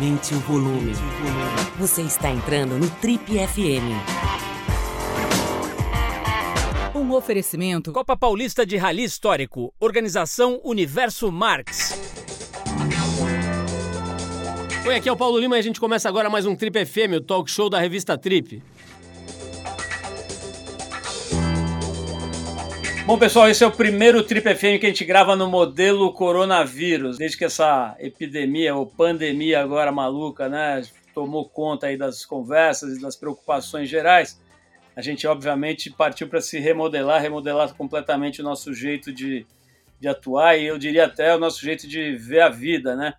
Aumente o volume. Você está entrando no Trip FM. Um oferecimento Copa Paulista de Rally Histórico. Organização Universo Marx. Oi, aqui é o Paulo Lima e a gente começa agora mais um Trip FM, o talk show da revista Trip. Bom, pessoal, esse é o primeiro Trip FM que a gente grava no modelo coronavírus. Desde que essa epidemia ou pandemia agora maluca, né, tomou conta aí das conversas e das preocupações gerais, a gente obviamente partiu para se remodelar, remodelar completamente o nosso jeito de, de atuar e eu diria até o nosso jeito de ver a vida, né?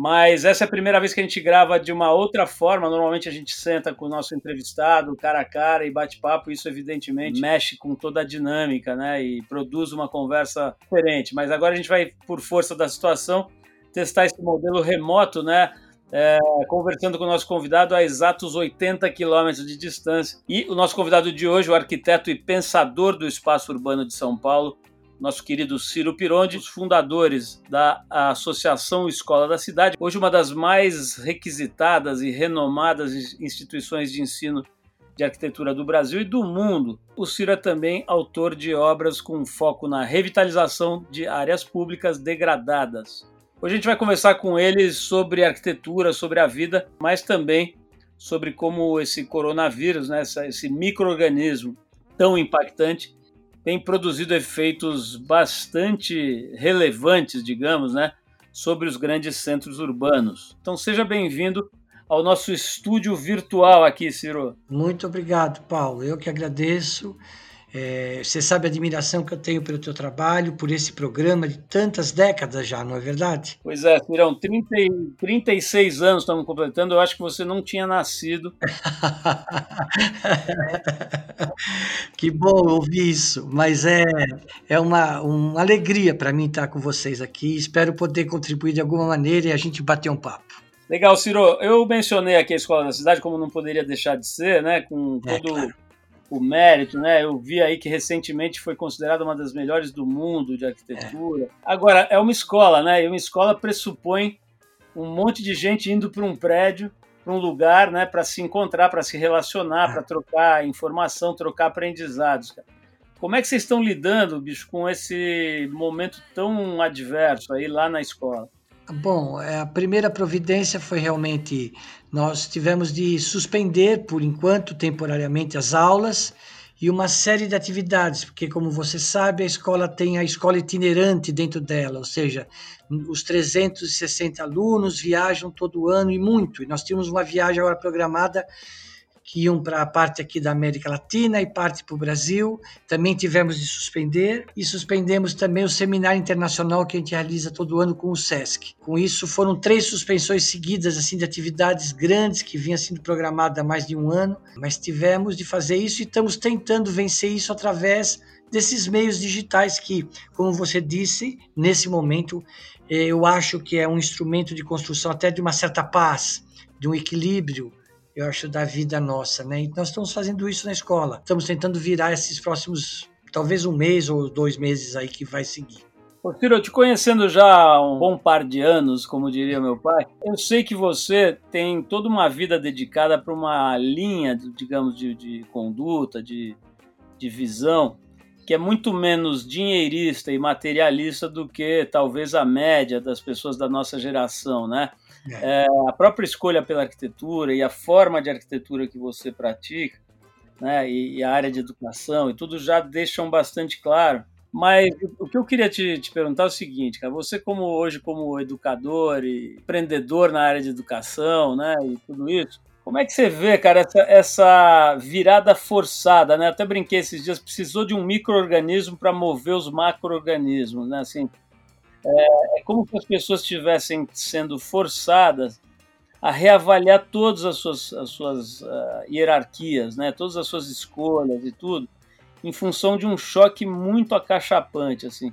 Mas essa é a primeira vez que a gente grava de uma outra forma. Normalmente a gente senta com o nosso entrevistado, cara a cara, e bate papo. Isso, evidentemente, mexe com toda a dinâmica, né? E produz uma conversa diferente. Mas agora a gente vai, por força da situação, testar esse modelo remoto, né? É, conversando com o nosso convidado a exatos 80 quilômetros de distância. E o nosso convidado de hoje, o arquiteto e pensador do espaço urbano de São Paulo, nosso querido Ciro Pirondi, os fundadores da Associação Escola da Cidade, hoje uma das mais requisitadas e renomadas instituições de ensino de arquitetura do Brasil e do mundo. O Ciro é também autor de obras com foco na revitalização de áreas públicas degradadas. Hoje a gente vai conversar com ele sobre arquitetura, sobre a vida, mas também sobre como esse coronavírus, né, esse microorganismo tão impactante, tem produzido efeitos bastante relevantes, digamos, né, sobre os grandes centros urbanos. Então seja bem-vindo ao nosso estúdio virtual aqui, Ciro. Muito obrigado, Paulo. Eu que agradeço. É, você sabe a admiração que eu tenho pelo teu trabalho, por esse programa de tantas décadas já, não é verdade? Pois é, Cirão, 30, 36 anos estamos completando, eu acho que você não tinha nascido. que bom ouvir isso, mas é, é uma, uma alegria para mim estar com vocês aqui, espero poder contribuir de alguma maneira e a gente bater um papo. Legal, Ciro. Eu mencionei aqui a Escola da Cidade, como não poderia deixar de ser, né? Com é, todo é, claro o mérito, né? Eu vi aí que recentemente foi considerada uma das melhores do mundo de arquitetura. É. Agora, é uma escola, né? E uma escola pressupõe um monte de gente indo para um prédio, para um lugar, né? Para se encontrar, para se relacionar, é. para trocar informação, trocar aprendizados. Como é que vocês estão lidando, bicho, com esse momento tão adverso aí lá na escola? Bom, é, a primeira providência foi realmente nós tivemos de suspender por enquanto temporariamente as aulas e uma série de atividades, porque como você sabe, a escola tem a escola itinerante dentro dela, ou seja, os 360 alunos viajam todo ano e muito. E nós tínhamos uma viagem agora programada que iam para a parte aqui da América Latina e parte para o Brasil. Também tivemos de suspender e suspendemos também o seminário internacional que a gente realiza todo ano com o SESC. Com isso, foram três suspensões seguidas assim de atividades grandes que vinham sendo programadas há mais de um ano, mas tivemos de fazer isso e estamos tentando vencer isso através desses meios digitais que, como você disse, nesse momento eu acho que é um instrumento de construção até de uma certa paz, de um equilíbrio eu acho, da vida nossa, né? E nós estamos fazendo isso na escola. Estamos tentando virar esses próximos, talvez um mês ou dois meses aí que vai seguir. Ciro, te conhecendo já há um bom par de anos, como diria meu pai, eu sei que você tem toda uma vida dedicada para uma linha, digamos, de, de conduta, de, de visão, que é muito menos dinheirista e materialista do que talvez a média das pessoas da nossa geração, né? É. A própria escolha pela arquitetura e a forma de arquitetura que você pratica, né, e, e, a área de educação e tudo já deixam bastante claro. Mas o que eu queria te, te, perguntar é o seguinte, cara, você como hoje como educador e empreendedor na área de educação, né, e tudo isso, como é que você vê, cara, essa, essa virada forçada, né? Até brinquei esses dias, precisou de um microorganismo para mover os macroorganismos, né? Assim, é, é como se as pessoas estivessem sendo forçadas a reavaliar todas as suas, as suas uh, hierarquias, né? todas as suas escolhas e tudo, em função de um choque muito acachapante. Assim.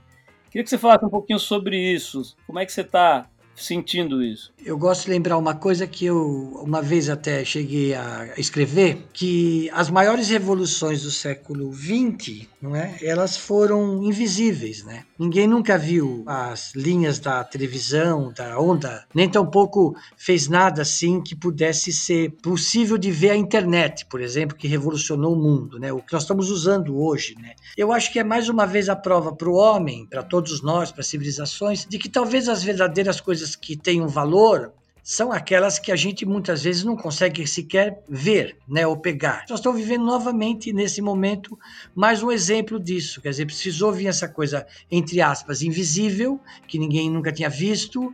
Queria que você falasse um pouquinho sobre isso. Como é que você está sentindo isso. Eu gosto de lembrar uma coisa que eu uma vez até cheguei a escrever, que as maiores revoluções do século XX, não é? Elas foram invisíveis, né? Ninguém nunca viu as linhas da televisão, da onda, nem tampouco fez nada assim que pudesse ser possível de ver a internet, por exemplo, que revolucionou o mundo, né? O que nós estamos usando hoje, né? Eu acho que é mais uma vez a prova para o homem, para todos nós, para civilizações, de que talvez as verdadeiras coisas que têm um valor são aquelas que a gente muitas vezes não consegue sequer ver, né, ou pegar. Nós estamos vivendo novamente nesse momento mais um exemplo disso, quer dizer, precisou vir essa coisa entre aspas invisível que ninguém nunca tinha visto.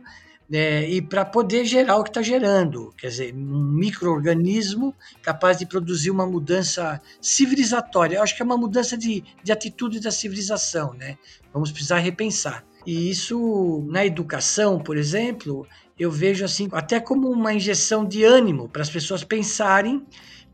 É, e para poder gerar o que está gerando, quer dizer, um microorganismo capaz de produzir uma mudança civilizatória. Eu acho que é uma mudança de, de atitude da civilização, né? Vamos precisar repensar. E isso na educação, por exemplo, eu vejo assim até como uma injeção de ânimo para as pessoas pensarem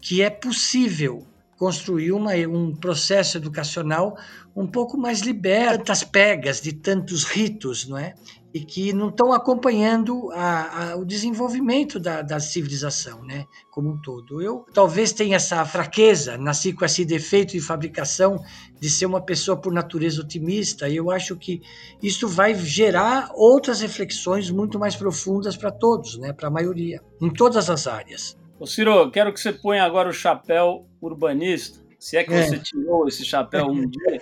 que é possível construir uma, um processo educacional um pouco mais liberto das pegas, de tantos ritos, não é? E que não estão acompanhando a, a, o desenvolvimento da, da, civilização, né? Como um todo. Eu talvez tenha essa fraqueza, nasci com esse defeito de fabricação de ser uma pessoa por natureza otimista, e eu acho que isso vai gerar outras reflexões muito mais profundas para todos, né? Para a maioria, em todas as áreas. Ô Ciro, quero que você ponha agora o chapéu urbanista, se é que é. você tirou esse chapéu um dia.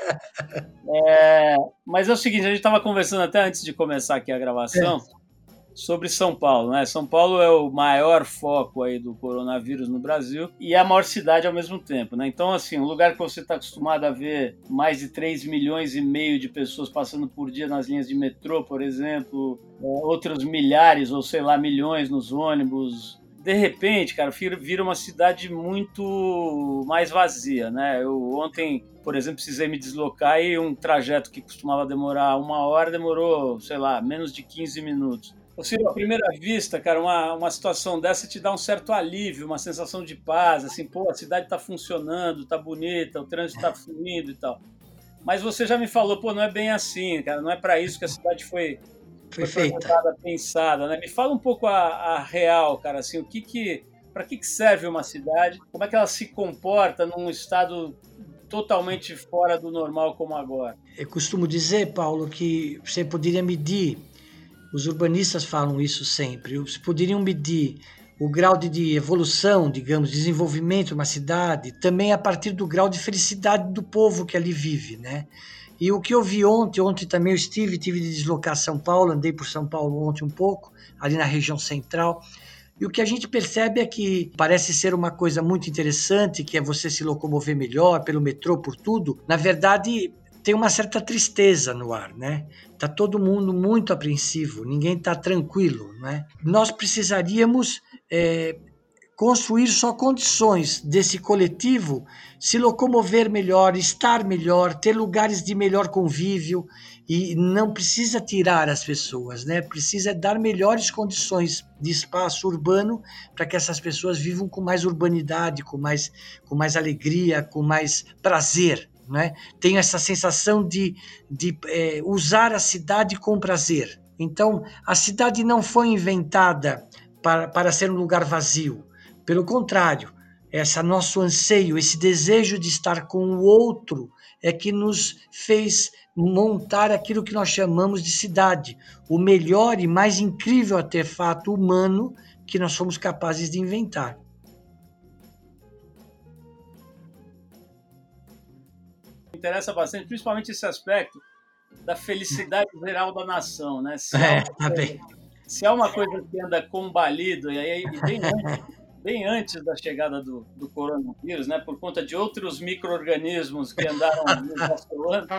É, mas é o seguinte, a gente estava conversando até antes de começar aqui a gravação é. sobre São Paulo, né? São Paulo é o maior foco aí do coronavírus no Brasil e é a maior cidade ao mesmo tempo, né? Então, assim, um lugar que você está acostumado a ver mais de 3 milhões e meio de pessoas passando por dia nas linhas de metrô, por exemplo, é, outros milhares ou sei lá, milhões nos ônibus, de repente, cara, vira uma cidade muito mais vazia, né? Eu ontem, por exemplo, precisei me deslocar e um trajeto que costumava demorar uma hora demorou, sei lá, menos de 15 minutos. Ou seja, à primeira vista, cara, uma, uma situação dessa te dá um certo alívio, uma sensação de paz, assim, pô, a cidade tá funcionando, tá bonita, o trânsito tá fluindo e tal. Mas você já me falou, pô, não é bem assim, cara, não é para isso que a cidade foi foi, foi feita. pensada, né? Me fala um pouco a, a real, cara, assim, o que que para que, que serve uma cidade? Como é que ela se comporta num estado totalmente fora do normal como agora? Eu costumo dizer, Paulo, que você poderia medir, os urbanistas falam isso sempre, você poderiam medir o grau de, de evolução, digamos, desenvolvimento de uma cidade, também a partir do grau de felicidade do povo que ali vive, né? E o que eu vi ontem, ontem também eu estive, tive de deslocar São Paulo, andei por São Paulo ontem um pouco, ali na região central. E o que a gente percebe é que parece ser uma coisa muito interessante, que é você se locomover melhor pelo metrô, por tudo. Na verdade, tem uma certa tristeza no ar, né? Tá todo mundo muito apreensivo, ninguém está tranquilo, né? Nós precisaríamos é, construir só condições desse coletivo se locomover melhor, estar melhor, ter lugares de melhor convívio e não precisa tirar as pessoas, né? Precisa dar melhores condições de espaço urbano para que essas pessoas vivam com mais urbanidade, com mais, com mais alegria, com mais prazer, né? Tenho essa sensação de, de é, usar a cidade com prazer. Então, a cidade não foi inventada para, para ser um lugar vazio pelo contrário, esse nosso anseio, esse desejo de estar com o outro é que nos fez montar aquilo que nós chamamos de cidade, o melhor e mais incrível artefato humano que nós somos capazes de inventar. Interessa bastante, principalmente esse aspecto da felicidade geral da nação, né? Se, é, há, uma coisa, se há uma coisa que anda combalido, e aí bem antes bem antes da chegada do, do coronavírus, né, por conta de outros micro-organismos que andaram vasculando.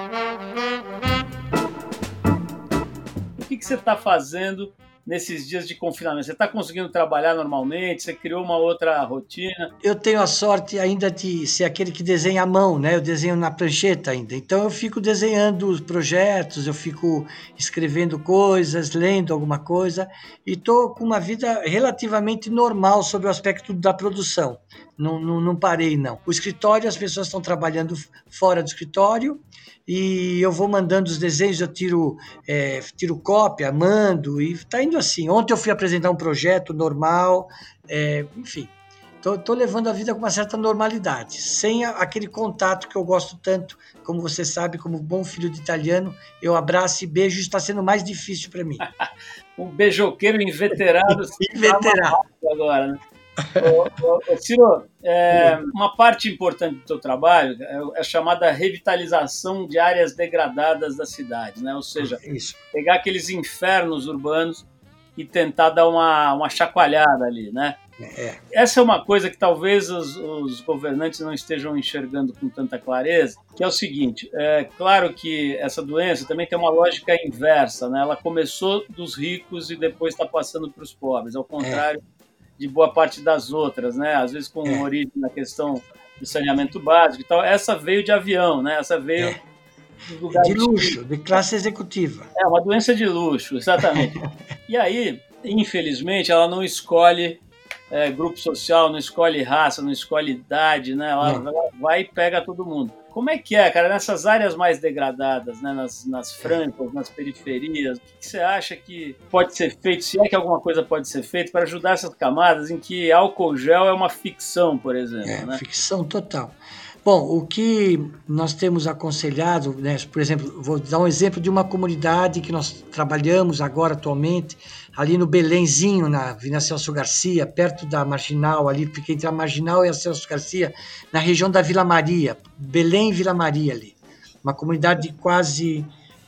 O que, que você está fazendo nesses dias de confinamento? Você está conseguindo trabalhar normalmente? Você criou uma outra rotina? Eu tenho a sorte ainda de ser aquele que desenha à mão, né? Eu desenho na prancheta ainda. Então eu fico desenhando os projetos, eu fico escrevendo coisas, lendo alguma coisa e estou com uma vida relativamente normal sobre o aspecto da produção. Não, não, não parei, não. O escritório, as pessoas estão trabalhando fora do escritório e eu vou mandando os desenhos, eu tiro, é, tiro cópia, mando e está indo assim. Ontem eu fui apresentar um projeto normal, é, enfim. Estou levando a vida com uma certa normalidade, sem a, aquele contato que eu gosto tanto, como você sabe, como bom filho de italiano, eu abraço e beijo, está sendo mais difícil para mim. um beijoqueiro inveterado. inveterado. Agora, né? Ô, ô, Ciro, é, uma parte importante do teu trabalho é, é chamada revitalização de áreas degradadas da cidade, né? Ou seja, Isso. pegar aqueles infernos urbanos e tentar dar uma, uma chacoalhada ali, né? É. Essa é uma coisa que talvez os, os, governantes não estejam enxergando com tanta clareza, que é o seguinte, é claro que essa doença também tem uma lógica inversa, né? Ela começou dos ricos e depois está passando para os pobres, ao contrário é de boa parte das outras, né? Às vezes com é. origem na questão do saneamento básico e tal. Essa veio de avião, né? Essa veio é. de luxo, de... de classe executiva. É uma doença de luxo, exatamente. e aí, infelizmente, ela não escolhe é, grupo social, não escolhe raça, não escolhe idade, né? Ela, ela, vai e pega todo mundo. Como é que é, cara, nessas áreas mais degradadas, né? nas, nas francas, nas periferias, o que, que você acha que pode ser feito, se é que alguma coisa pode ser feita, para ajudar essas camadas em que álcool gel é uma ficção, por exemplo? É, né? ficção total. Bom, o que nós temos aconselhado, né, por exemplo, vou dar um exemplo de uma comunidade que nós trabalhamos agora atualmente, ali no Belenzinho, na Avenida Celso Garcia, perto da Marginal, ali fica entre a Marginal e a Celso Garcia, na região da Vila Maria, Belém Vila Maria ali. Uma comunidade de quase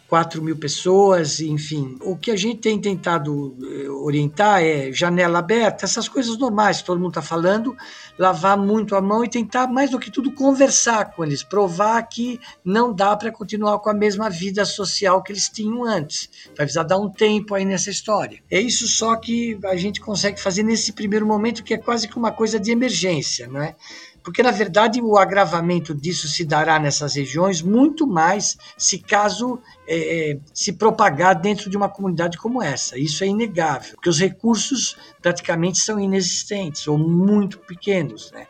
4 mil pessoas, enfim. O que a gente tem tentado eh, orientar é janela aberta, essas coisas normais que todo mundo está falando, lavar muito a mão e tentar, mais do que tudo, conversar com eles, provar que não dá para continuar com a mesma vida social que eles tinham antes. Vai precisar dar um tempo aí nessa história. É isso só que a gente consegue fazer nesse primeiro momento, que é quase que uma coisa de emergência, não é? Porque na verdade o agravamento disso se dará nessas regiões muito mais se caso é, é, se propagar dentro de uma comunidade como essa. Isso é inegável, porque os recursos praticamente são inexistentes ou muito pequenos, né?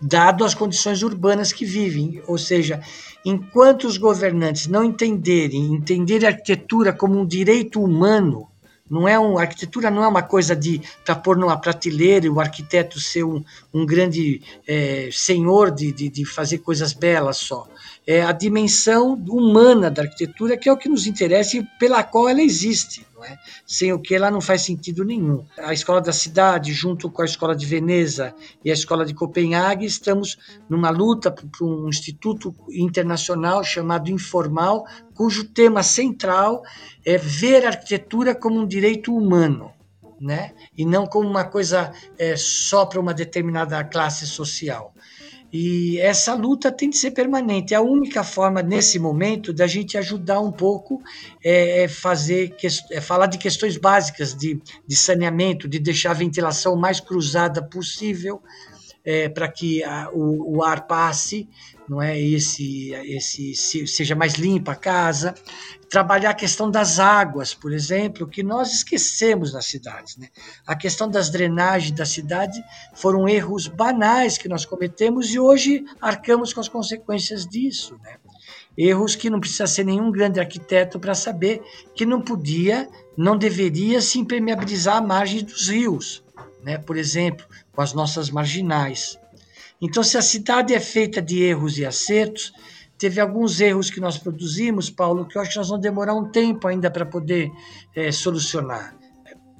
dado as condições urbanas que vivem, ou seja, enquanto os governantes não entenderem, entenderem a arquitetura como um direito humano, não é um, arquitetura não é uma coisa de para pôr numa prateleira e o arquiteto ser um, um grande é, senhor de, de, de, fazer coisas belas só. É a dimensão humana da arquitetura que é o que nos interessa e pela qual ela existe. É? Sem o que ela não faz sentido nenhum. A Escola da Cidade, junto com a Escola de Veneza e a Escola de Copenhague, estamos numa luta para um instituto internacional chamado Informal, cujo tema central é ver a arquitetura como um direito humano. Né? E não como uma coisa é, só para uma determinada classe social. E essa luta tem de ser permanente. A única forma, nesse momento, da gente ajudar um pouco é, é fazer é falar de questões básicas de, de saneamento, de deixar a ventilação mais cruzada possível, é, para que a, o, o, ar passe, não é esse, esse seja mais limpa a casa, trabalhar a questão das águas, por exemplo, que nós esquecemos nas cidades. Né? A questão das drenagens da cidade foram erros banais que nós cometemos e hoje arcamos com as consequências disso. Né? Erros que não precisa ser nenhum grande arquiteto para saber que não podia, não deveria se impermeabilizar a margem dos rios, né? por exemplo, com as nossas marginais. Então, se a cidade é feita de erros e acertos, teve alguns erros que nós produzimos, Paulo, que eu acho que nós vamos demorar um tempo ainda para poder é, solucionar,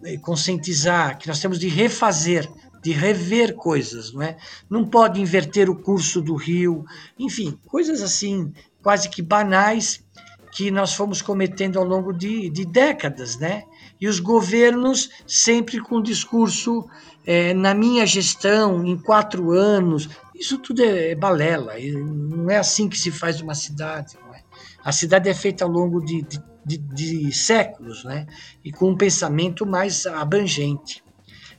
é, conscientizar que nós temos de refazer, de rever coisas, não é? Não pode inverter o curso do rio, enfim, coisas assim, quase que banais que nós fomos cometendo ao longo de, de décadas, né? E os governos sempre com discurso é, na minha gestão, em quatro anos, isso tudo é, é balela, não é assim que se faz uma cidade. É? A cidade é feita ao longo de, de, de, séculos, né? e com um pensamento mais abrangente.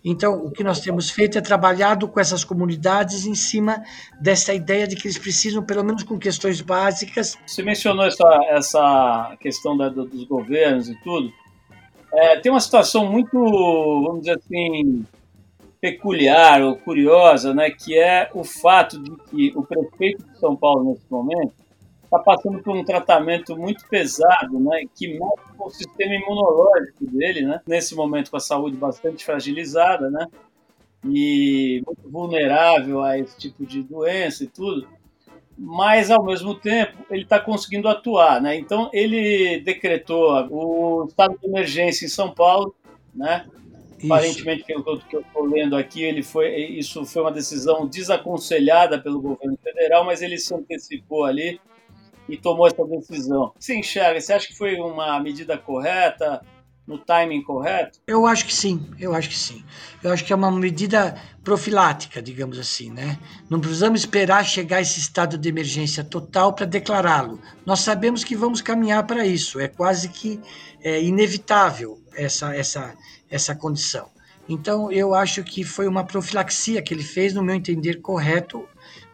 Então, o que nós temos feito é trabalhado com essas comunidades em cima dessa ideia de que eles precisam, pelo menos com questões básicas. Você mencionou essa, essa questão da, dos governos e tudo. É, tem uma situação muito, vamos dizer assim, peculiar ou curiosa, né, que é o fato de que o prefeito de São Paulo, nesse momento, está passando por um tratamento muito pesado, né, que mexe com o sistema imunológico dele, né, nesse momento com a saúde bastante fragilizada, né, e muito vulnerável a esse tipo de doença e tudo, mas ao mesmo tempo ele está conseguindo atuar, né? Então ele decretou o estado de emergência em São Paulo, né? Isso. Aparentemente, pelo que eu estou lendo aqui, ele foi, isso foi uma decisão desaconselhada pelo governo federal, mas ele se antecipou ali e tomou essa decisão. Você enxerga? Você acha que foi uma medida correta? No timing correto? Eu acho que sim, eu acho que sim. Eu acho que é uma medida profilática, digamos assim, né? Não precisamos esperar chegar a esse estado de emergência total para declará-lo. Nós sabemos que vamos caminhar para isso. É quase que é, inevitável essa, essa, essa condição. Então, eu acho que foi uma profilaxia que ele fez, no meu entender, correto,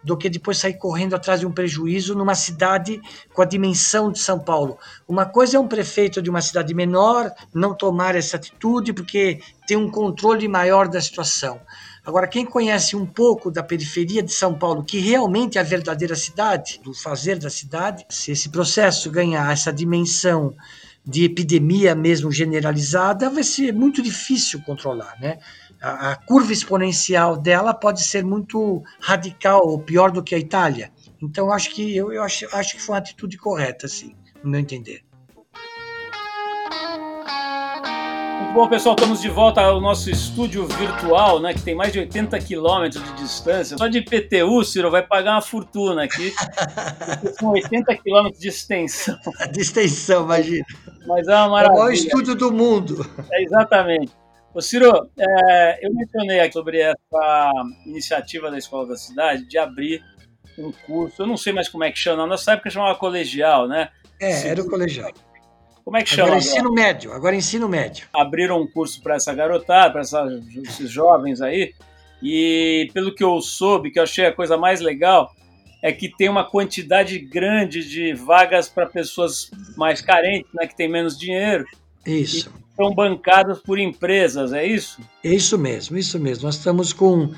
do que depois sair correndo atrás de um prejuízo numa cidade com a dimensão de São Paulo. Uma coisa é um prefeito de uma cidade menor não tomar essa atitude porque tem um controle maior da situação. Agora, quem conhece um pouco da periferia de São Paulo, que realmente é a verdadeira cidade, do fazer da cidade, se esse processo ganhar essa dimensão de epidemia mesmo generalizada, vai ser muito difícil controlar, né? A, a curva exponencial dela pode ser muito radical ou pior do que a Itália. Então, acho que eu, eu acho, acho que foi uma atitude correta, assim, no meu entender. Muito bom, pessoal. Estamos de volta ao nosso estúdio virtual, né? Que tem mais de 80 quilômetros de distância. Só de IPTU, Ciro, vai pagar uma fortuna aqui. são 80 quilômetros de extensão. De extensão, imagina. Mas é uma maravilha. É o maior estúdio do mundo. É, exatamente. Ô Ciro, é, eu mencionei aqui sobre essa iniciativa da Escola da Cidade de abrir um curso, eu não sei mais como é que chama, na nossa época chamava colegial, né? É, era o colegial. Como é que chama? Agora ensino médio, agora ensino médio. Abriram um curso para essa garotada, para esses jovens aí, e pelo que eu soube, que eu achei a coisa mais legal, é que tem uma quantidade grande de vagas para pessoas mais carentes, né, que têm menos dinheiro. Isso são bancadas por empresas, é isso? Isso mesmo, isso mesmo. Nós estamos com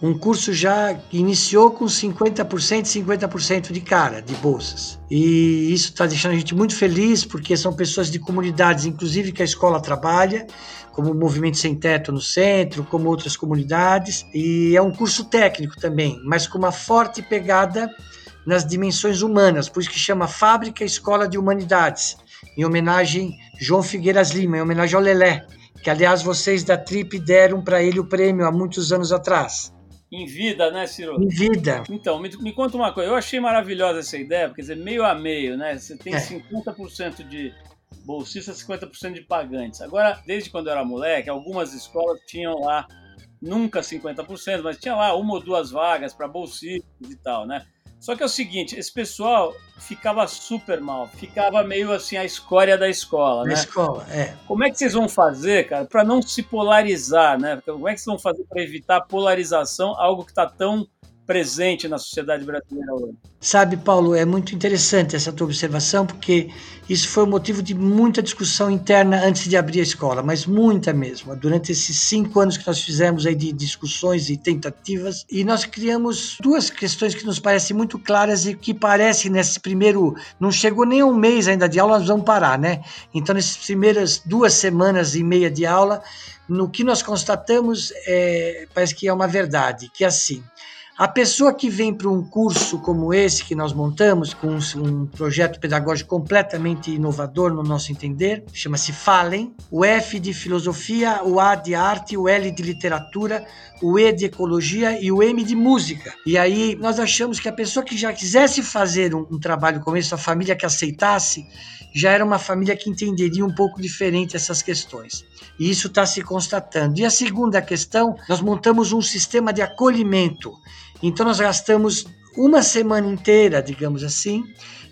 um curso já que iniciou com 50%, 50% de cara, de bolsas. E isso está deixando a gente muito feliz, porque são pessoas de comunidades, inclusive que a escola trabalha, como o Movimento Sem Teto no centro, como outras comunidades. E é um curso técnico também, mas com uma forte pegada nas dimensões humanas, por isso que chama Fábrica Escola de Humanidades em homenagem João Figueiras Lima, em homenagem ao Lelé, que aliás vocês da Trip deram para ele o prêmio há muitos anos atrás. Em vida, né, Ciro? Em vida. Então, me, me conta uma coisa. Eu achei maravilhosa essa ideia, quer dizer, meio a meio, né? Você tem é. 50% de bolsistas, 50% de pagantes. Agora, desde quando eu era moleque, algumas escolas tinham lá, nunca 50%, mas tinha lá uma ou duas vagas para bolsistas e tal, né? Só que é o seguinte, esse pessoal ficava super mal, ficava meio assim a escória da escola, né? escola, é. Como é que vocês vão fazer, cara, para não se polarizar, né? Como é que vocês vão fazer para evitar polarização, algo que está tão presente na sociedade brasileira hoje. Sabe, Paulo, é muito interessante essa tua observação, porque isso foi o motivo de muita discussão interna antes de abrir a escola, mas muita mesmo. Durante esses cinco anos que nós fizemos aí de discussões e tentativas, e nós criamos duas questões que nos parecem muito claras e que parecem nesse primeiro. Não chegou nem um mês ainda de aula, nós vamos parar, né? Então, nessas primeiras duas semanas e meia de aula, no que nós constatamos, é, parece que é uma verdade, que é assim a pessoa que vem para um curso como esse que nós montamos, com um projeto pedagógico completamente inovador no nosso entender, chama-se Falem, o F de filosofia, o A de arte, o L de literatura, o E de ecologia e o M de música. E aí nós achamos que a pessoa que já quisesse fazer um, um trabalho como esse, a família que aceitasse, já era uma família que entenderia um pouco diferente essas questões. E isso está se constatando. E a segunda questão, nós montamos um sistema de acolhimento. Então nós gastamos uma semana inteira, digamos assim,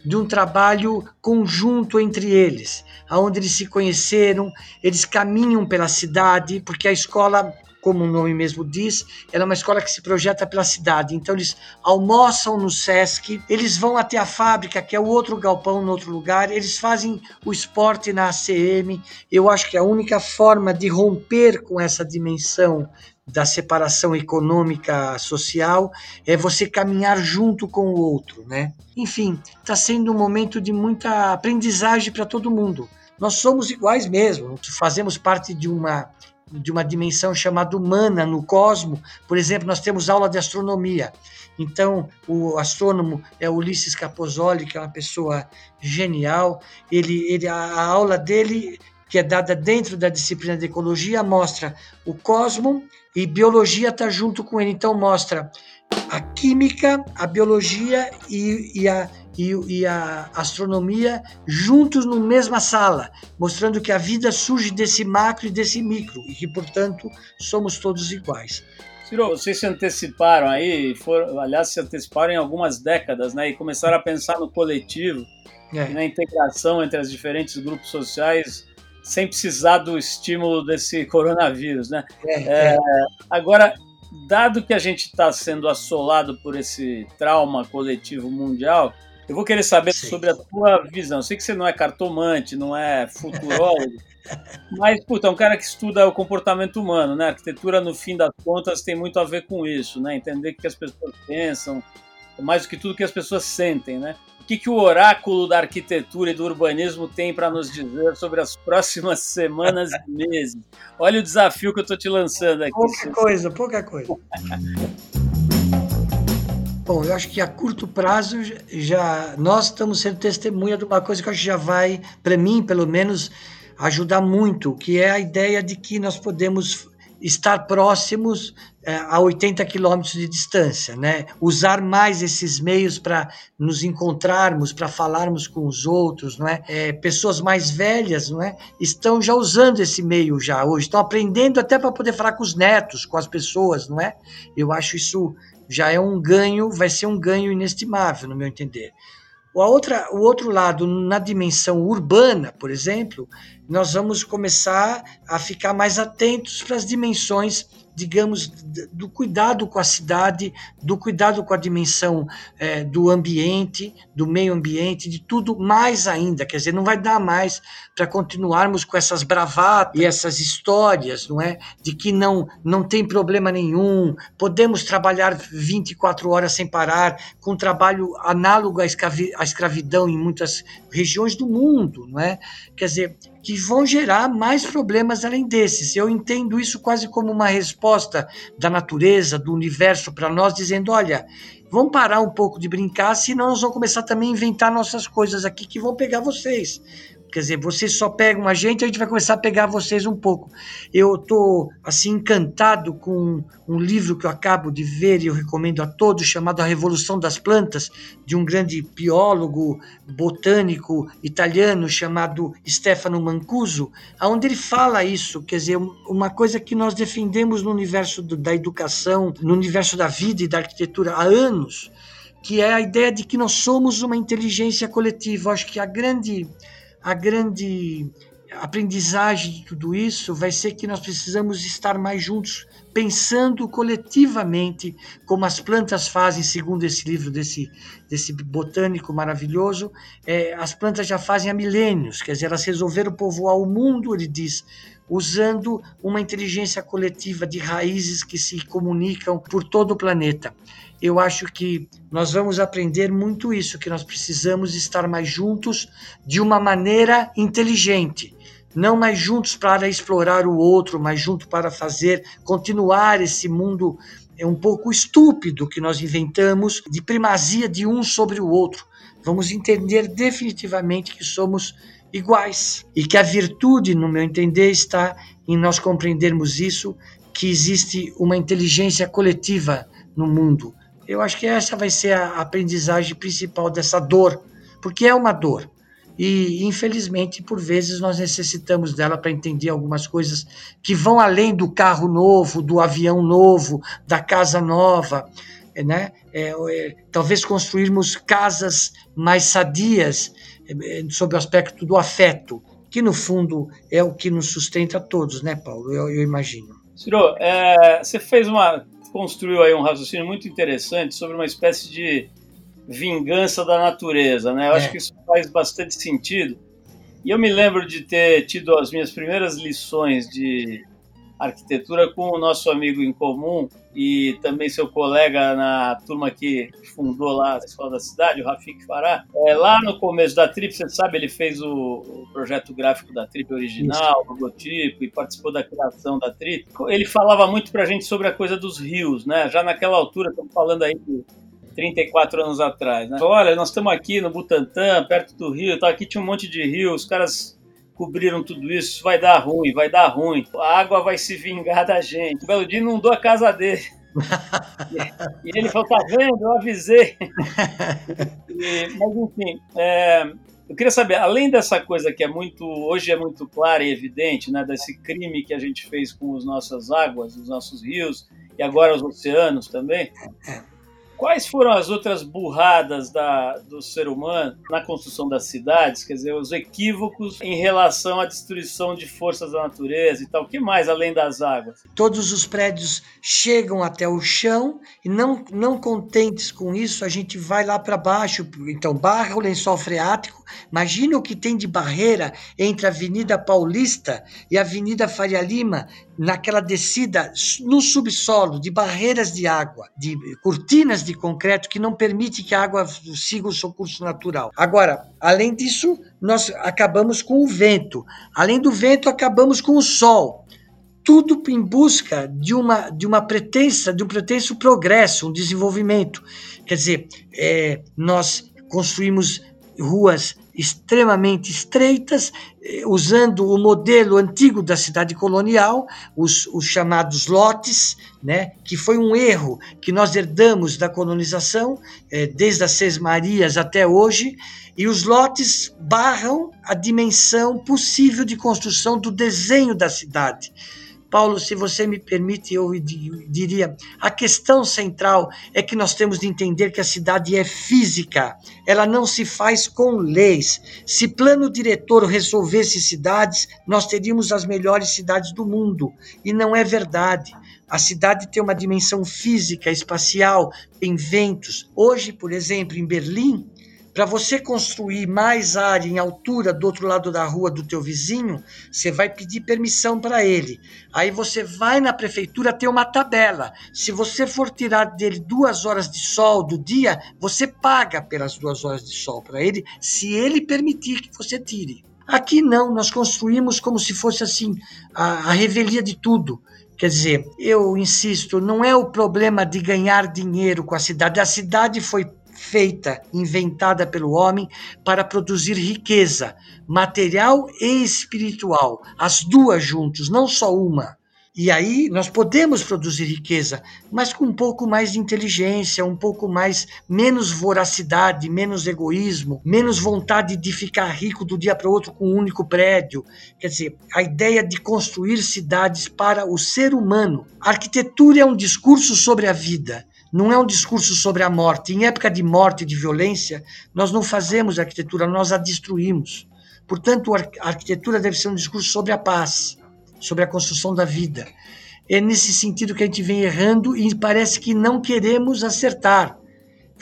de um trabalho conjunto entre eles, aonde eles se conheceram, eles caminham pela cidade, porque a escola como o nome mesmo diz, ela é uma escola que se projeta pela cidade. Então eles almoçam no SESC, eles vão até a fábrica, que é o outro galpão no outro lugar, eles fazem o esporte na ACM. Eu acho que a única forma de romper com essa dimensão da separação econômica social, é você caminhar junto com o outro, né? Enfim, está sendo um momento de muita aprendizagem para todo mundo. Nós somos iguais mesmo, fazemos parte de uma de uma dimensão chamada humana no cosmo. Por exemplo, nós temos aula de astronomia. Então, o astrônomo é Ulisses Capozoli, que é uma pessoa genial. Ele, ele, a aula dele, que é dada dentro da disciplina de ecologia, mostra o cosmo e biologia está junto com ele. Então, mostra a química, a biologia e, e a e, e, a astronomia juntos na mesma sala, mostrando que a vida surge desse macro e desse micro e que, portanto, somos todos iguais. Ciro, vocês se anteciparam aí, foram, aliás, se anteciparam em algumas décadas, né? E começaram a pensar no coletivo é. e na integração entre os diferentes grupos sociais sem precisar do estímulo desse coronavírus, né? É, é. é agora, dado que a gente está sendo assolado por esse trauma coletivo mundial, eu vou querer saber Sim. sobre a tua visão. Eu sei que você não é cartomante, não é futurólogo, Mas, puta, é um cara que estuda o comportamento humano, né? A arquitetura, no fim das contas, tem muito a ver com isso, né? Entender o que as pessoas pensam, mais do que tudo que as pessoas sentem, né? O que, que o oráculo da arquitetura e do urbanismo tem para nos dizer sobre as próximas semanas e meses? Olha o desafio que eu estou te lançando aqui. Pouca coisa, pouca coisa. Bom, eu acho que a curto prazo já nós estamos sendo testemunha de uma coisa que eu acho que já vai, para mim, pelo menos, ajudar muito, que é a ideia de que nós podemos estar próximos é, a 80 quilômetros de distância, né? Usar mais esses meios para nos encontrarmos, para falarmos com os outros, não é? é? Pessoas mais velhas, não é? Estão já usando esse meio já hoje, estão aprendendo até para poder falar com os netos, com as pessoas, não é? Eu acho isso já é um ganho, vai ser um ganho inestimável, no meu entender. O, outra, o outro lado, na dimensão urbana, por exemplo, nós vamos começar a ficar mais atentos para as dimensões digamos, do cuidado com a cidade, do cuidado com a dimensão é, do ambiente, do meio ambiente, de tudo mais ainda. Quer dizer, não vai dar mais para continuarmos com essas bravatas e essas histórias, não é? De que não, não tem problema nenhum, podemos trabalhar 24 horas sem parar, com trabalho análogo à escravidão em muitas regiões do mundo, não é? Quer dizer, que vão gerar mais problemas além desses. Eu entendo isso quase como uma resposta da natureza, do universo para nós, dizendo: olha, vamos parar um pouco de brincar, senão nós vamos começar também a inventar nossas coisas aqui que vão pegar vocês. Quer dizer, vocês só pegam a gente, a gente vai começar a pegar vocês um pouco. Eu estou, assim, encantado com um livro que eu acabo de ver e eu recomendo a todos, chamado A Revolução das Plantas, de um grande biólogo, botânico italiano chamado Stefano Mancuso, onde ele fala isso, quer dizer, uma coisa que nós defendemos no universo do, da educação, no universo da vida e da arquitetura há anos, que é a ideia de que nós somos uma inteligência coletiva. Eu acho que a grande a grande aprendizagem de tudo isso vai ser que nós precisamos estar mais juntos, pensando coletivamente, como as plantas fazem, segundo esse livro desse, desse botânico maravilhoso. É, as plantas já fazem há milênios, quer dizer, elas resolveram povoar o mundo, ele diz, usando uma inteligência coletiva de raízes que se comunicam por todo o planeta eu acho que nós vamos aprender muito isso, que nós precisamos estar mais juntos de uma maneira inteligente, não mais juntos para explorar o outro, mas junto para fazer continuar esse mundo é um pouco estúpido que nós inventamos de primazia de um sobre o outro. Vamos entender definitivamente que somos iguais e que a virtude, no meu entender, está em nós compreendermos isso, que existe uma inteligência coletiva no mundo eu acho que essa vai ser a aprendizagem principal dessa dor, porque é uma dor. E, infelizmente, por vezes nós necessitamos dela para entender algumas coisas que vão além do carro novo, do avião novo, da casa nova. Né? É, é, talvez construirmos casas mais sadias é, sob o aspecto do afeto, que no fundo é o que nos sustenta todos, né, Paulo? Eu, eu imagino. Ciro, é, você fez uma construiu aí um raciocínio muito interessante sobre uma espécie de vingança da natureza, né? Eu é. acho que isso faz bastante sentido. E eu me lembro de ter tido as minhas primeiras lições de arquitetura com o nosso amigo em comum e também seu colega na turma que fundou lá a Escola da Cidade, o Rafik Farah. É, lá no começo da Trip, você sabe, ele fez o, o projeto gráfico da Trip original, o logotipo, e participou da criação da Trip. Ele falava muito pra gente sobre a coisa dos rios, né? Já naquela altura, estamos falando aí de 34 anos atrás, né? Olha, nós estamos aqui no Butantã, perto do rio, tá? aqui tinha um monte de rio, os caras cobriram tudo isso, vai dar ruim, vai dar ruim. A água vai se vingar da gente. O belo dia inundou a casa dele. e ele falou, tá vendo? Eu avisei. E, mas enfim, é, eu queria saber, além dessa coisa que é muito, hoje é muito clara e evidente, né, desse crime que a gente fez com as nossas águas, os nossos rios e agora os oceanos também. Quais foram as outras burradas da, do ser humano na construção das cidades? Quer dizer, os equívocos em relação à destruição de forças da natureza e tal. O que mais além das águas? Todos os prédios chegam até o chão e não, não contentes com isso, a gente vai lá para baixo. Então, barra o lençol freático. Imagina o que tem de barreira entre a Avenida Paulista e a Avenida Faria Lima, naquela descida no subsolo de barreiras de água, de cortinas de concreto que não permite que a água siga o seu curso natural. Agora, além disso, nós acabamos com o vento. Além do vento, acabamos com o sol. Tudo em busca de uma de uma pretensa, de um pretenso progresso, um desenvolvimento. Quer dizer, é, nós construímos ruas extremamente estreitas, eh, usando o modelo antigo da cidade colonial, os, os, chamados lotes, né, que foi um erro que nós herdamos da colonização, eh, desde as Seis Marias até hoje, e os lotes barram a dimensão possível de construção do desenho da cidade. Paulo, se você me permite, eu diria: a questão central é que nós temos de entender que a cidade é física, ela não se faz com leis. Se plano diretor resolvesse cidades, nós teríamos as melhores cidades do mundo, e não é verdade. A cidade tem uma dimensão física, espacial, tem ventos. Hoje, por exemplo, em Berlim, para você construir mais área em altura do outro lado da rua do teu vizinho, você vai pedir permissão para ele. Aí você vai na prefeitura ter uma tabela. Se você for tirar dele duas horas de sol do dia, você paga pelas duas horas de sol para ele, se ele permitir que você tire. Aqui não, nós construímos como se fosse assim a, a revelia de tudo. Quer dizer, eu insisto, não é o problema de ganhar dinheiro com a cidade. A cidade foi feita, inventada pelo homem para produzir riqueza, material e espiritual, as duas juntos, não só uma. E aí nós podemos produzir riqueza, mas com um pouco mais de inteligência, um pouco mais menos voracidade, menos egoísmo, menos vontade de ficar rico do dia para o outro com um único prédio. Quer dizer, a ideia de construir cidades para o ser humano. A arquitetura é um discurso sobre a vida não é um discurso sobre a morte. Em época de morte, de violência, nós não fazemos arquitetura, nós a destruímos. Portanto, a arquitetura deve ser um discurso sobre a paz, sobre a construção da vida. É nesse sentido que a gente vem errando e parece que não queremos acertar.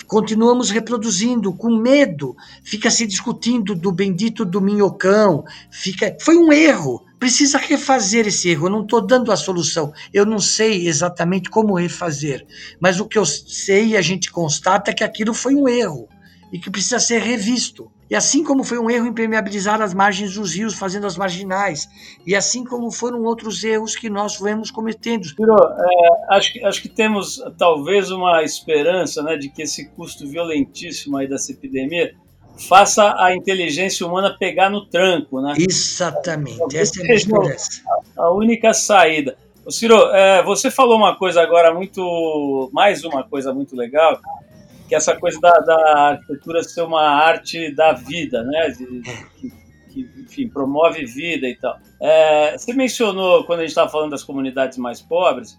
Continuamos reproduzindo com medo, fica se discutindo do bendito do minhocão, fica foi um erro precisa refazer esse erro. Eu não estou dando a solução. Eu não sei exatamente como refazer. Mas o que eu sei e a gente constata é que aquilo foi um erro e que precisa ser revisto. E assim como foi um erro impermeabilizar as margens dos rios, fazendo as marginais, e assim como foram outros erros que nós vemos cometendo. Ciro, é, acho, que, acho que temos talvez uma esperança né, de que esse custo violentíssimo aí dessa epidemia faça a inteligência humana pegar no tranco, né? Exatamente, essa é a, a única saída. O Ciro, é, você falou uma coisa agora muito, mais uma coisa muito legal, que é essa coisa da, da arquitetura ser uma arte da vida, né? De, que, que, enfim, promove vida e tal. É, você mencionou, quando a gente estava falando das comunidades mais pobres,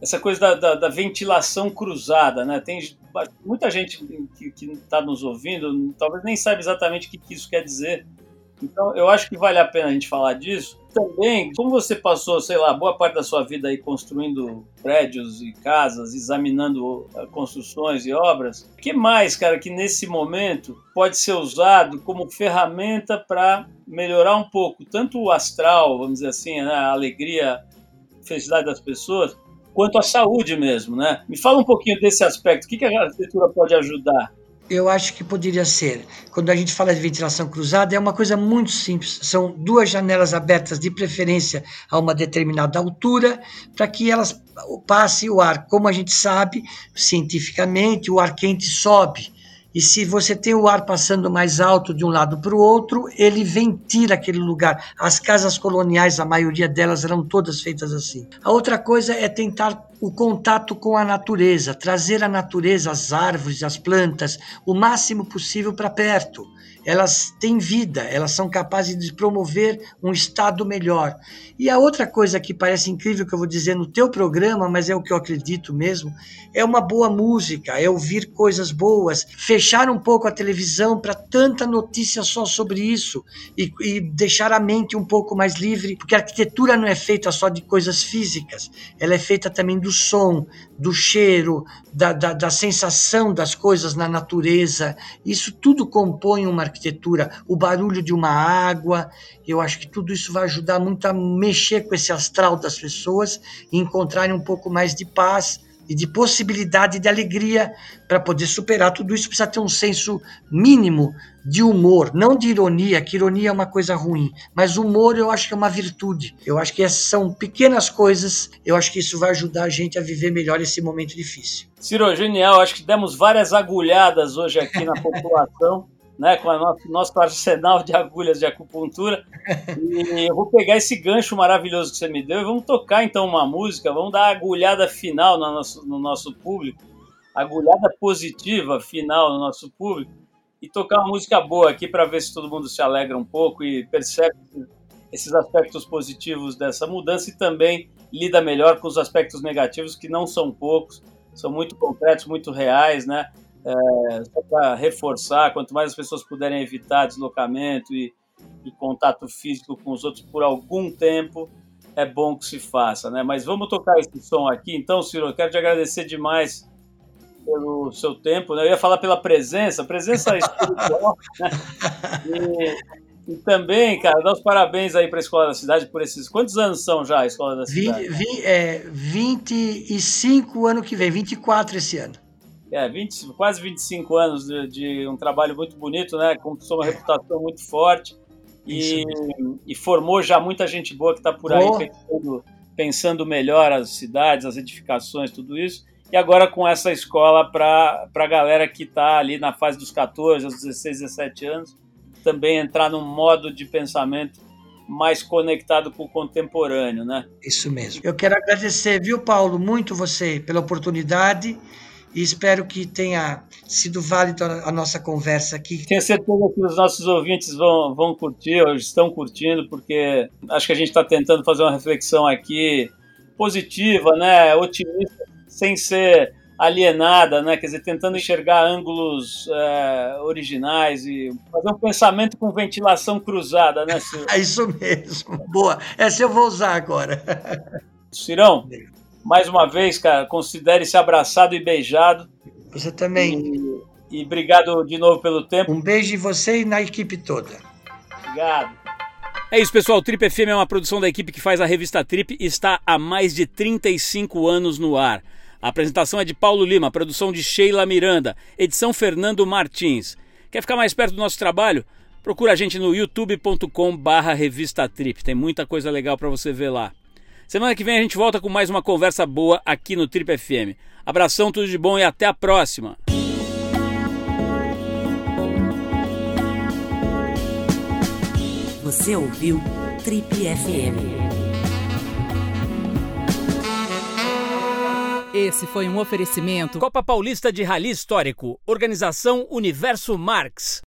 essa coisa da, da, da, ventilação cruzada, né? Tem muita gente que está nos ouvindo, talvez nem saiba exatamente o que, que isso quer dizer. Então, eu acho que vale a pena a gente falar disso. Também, como você passou, sei lá, boa parte da sua vida aí construindo prédios e casas, examinando uh, construções e obras, o que mais, cara, que nesse momento pode ser usado como ferramenta para melhorar um pouco tanto o astral, vamos dizer assim, né, a alegria felicidade das pessoas, quanto à saúde mesmo, né? Me fala um pouquinho desse aspecto. O que, que a arquitetura pode ajudar? eu acho que poderia ser. Quando a gente fala de ventilação cruzada, é uma coisa muito simples. São duas janelas abertas, de preferência a uma determinada altura, para que elas passe o ar. Como a gente sabe, cientificamente, o ar quente sobe. E se você tem o ar passando mais alto de um lado para o outro, ele ventila aquele lugar. As casas coloniais, a maioria delas eram todas feitas assim. A outra coisa é tentar o contato com a natureza, trazer a natureza, as árvores, as plantas, o máximo possível para perto elas têm vida, elas são capazes de promover um estado melhor. E a outra coisa que parece incrível que eu vou dizer no teu programa, mas é o que eu acredito mesmo, é uma boa música, é ouvir coisas boas, fechar um pouco a televisão para tanta notícia só sobre isso e, e deixar a mente um pouco mais livre, porque a arquitetura não é feita só de coisas físicas, ela é feita também do som, do cheiro, da, da, da sensação das coisas na natureza. Isso tudo compõe uma arquitetura, o barulho de uma água. Eu acho que tudo isso vai ajudar muito a mexer com esse astral das pessoas e encontrarem um pouco mais de paz e de possibilidade de alegria para poder superar tudo isso precisa ter um senso mínimo de humor, não de ironia, que ironia é uma coisa ruim, mas humor eu acho que é uma virtude. Eu acho que essas são pequenas coisas, eu acho que isso vai ajudar a gente a viver melhor esse momento difícil. Ciro, genial, acho que demos várias agulhadas hoje aqui na população né, com o nosso, arsenal de agulhas de acupuntura. E eu vou pegar esse gancho maravilhoso que você me deu e vamos tocar então uma música, vamos dar a agulhada final no nosso, no nosso público, agulhada positiva final no nosso público e tocar uma música boa aqui para ver se todo mundo se alegra um pouco e percebe esses aspectos positivos dessa mudança e também lida melhor com os aspectos negativos que não são poucos, são muito concretos, muito reais, né? É, só para reforçar, quanto mais as pessoas puderem evitar deslocamento e, e, contato físico com os outros por algum tempo, é bom que se faça, né? Mas vamos tocar esse som aqui, então, Ciro, eu quero te agradecer demais pelo seu tempo, né? Eu ia falar pela presença, presença espiritual, né? E, e, também, cara, dar os parabéns aí para a Escola da Cidade por esses. Quantos anos são já a Escola da Cidade? 20, 20, é, 25 ano que vem, 24 esse ano é, 20, quase 25 anos de, de, um trabalho muito bonito, né? Conquistou uma reputação muito forte e, e formou já muita gente boa que está por aí pensando, pensando, melhor as cidades, as edificações, tudo isso. E agora com essa escola para a galera que está ali na fase dos 14 aos 16, 17 anos, também entrar num modo de pensamento mais conectado com o contemporâneo, né? Isso mesmo. Eu quero agradecer, viu, Paulo, muito você pela oportunidade e espero que tenha sido válido a nossa conversa aqui. Tenho certeza que os nossos ouvintes vão, vão curtir, ou estão curtindo, porque acho que a gente está tentando fazer uma reflexão aqui positiva, né, otimista, sem ser alienada, né? Quer dizer, tentando enxergar ângulos é, originais e fazer um pensamento com ventilação cruzada, né, Ciro? É isso mesmo. Boa. Essa eu vou usar agora. Cirão, mais uma vez, cara, considere-se abraçado e beijado. Você também. E, e obrigado de novo pelo tempo. Um beijo em você e na equipe toda. Obrigado. É isso, pessoal. O Trip FM é uma produção da equipe que faz a revista Trip e está há mais de 35 anos no ar. A apresentação é de Paulo Lima, produção de Sheila Miranda, edição Fernando Martins. Quer ficar mais perto do nosso trabalho? Procura a gente no youtube.com barra revista Trip. Tem muita coisa legal para você ver lá. Semana que vem a gente volta com mais uma conversa boa aqui no Trip FM. Abração, tudo de bom e até a próxima. Você ouviu Trip FM. Esse foi um oferecimento Copa Paulista de Rally Histórico, Organização Universo Marx.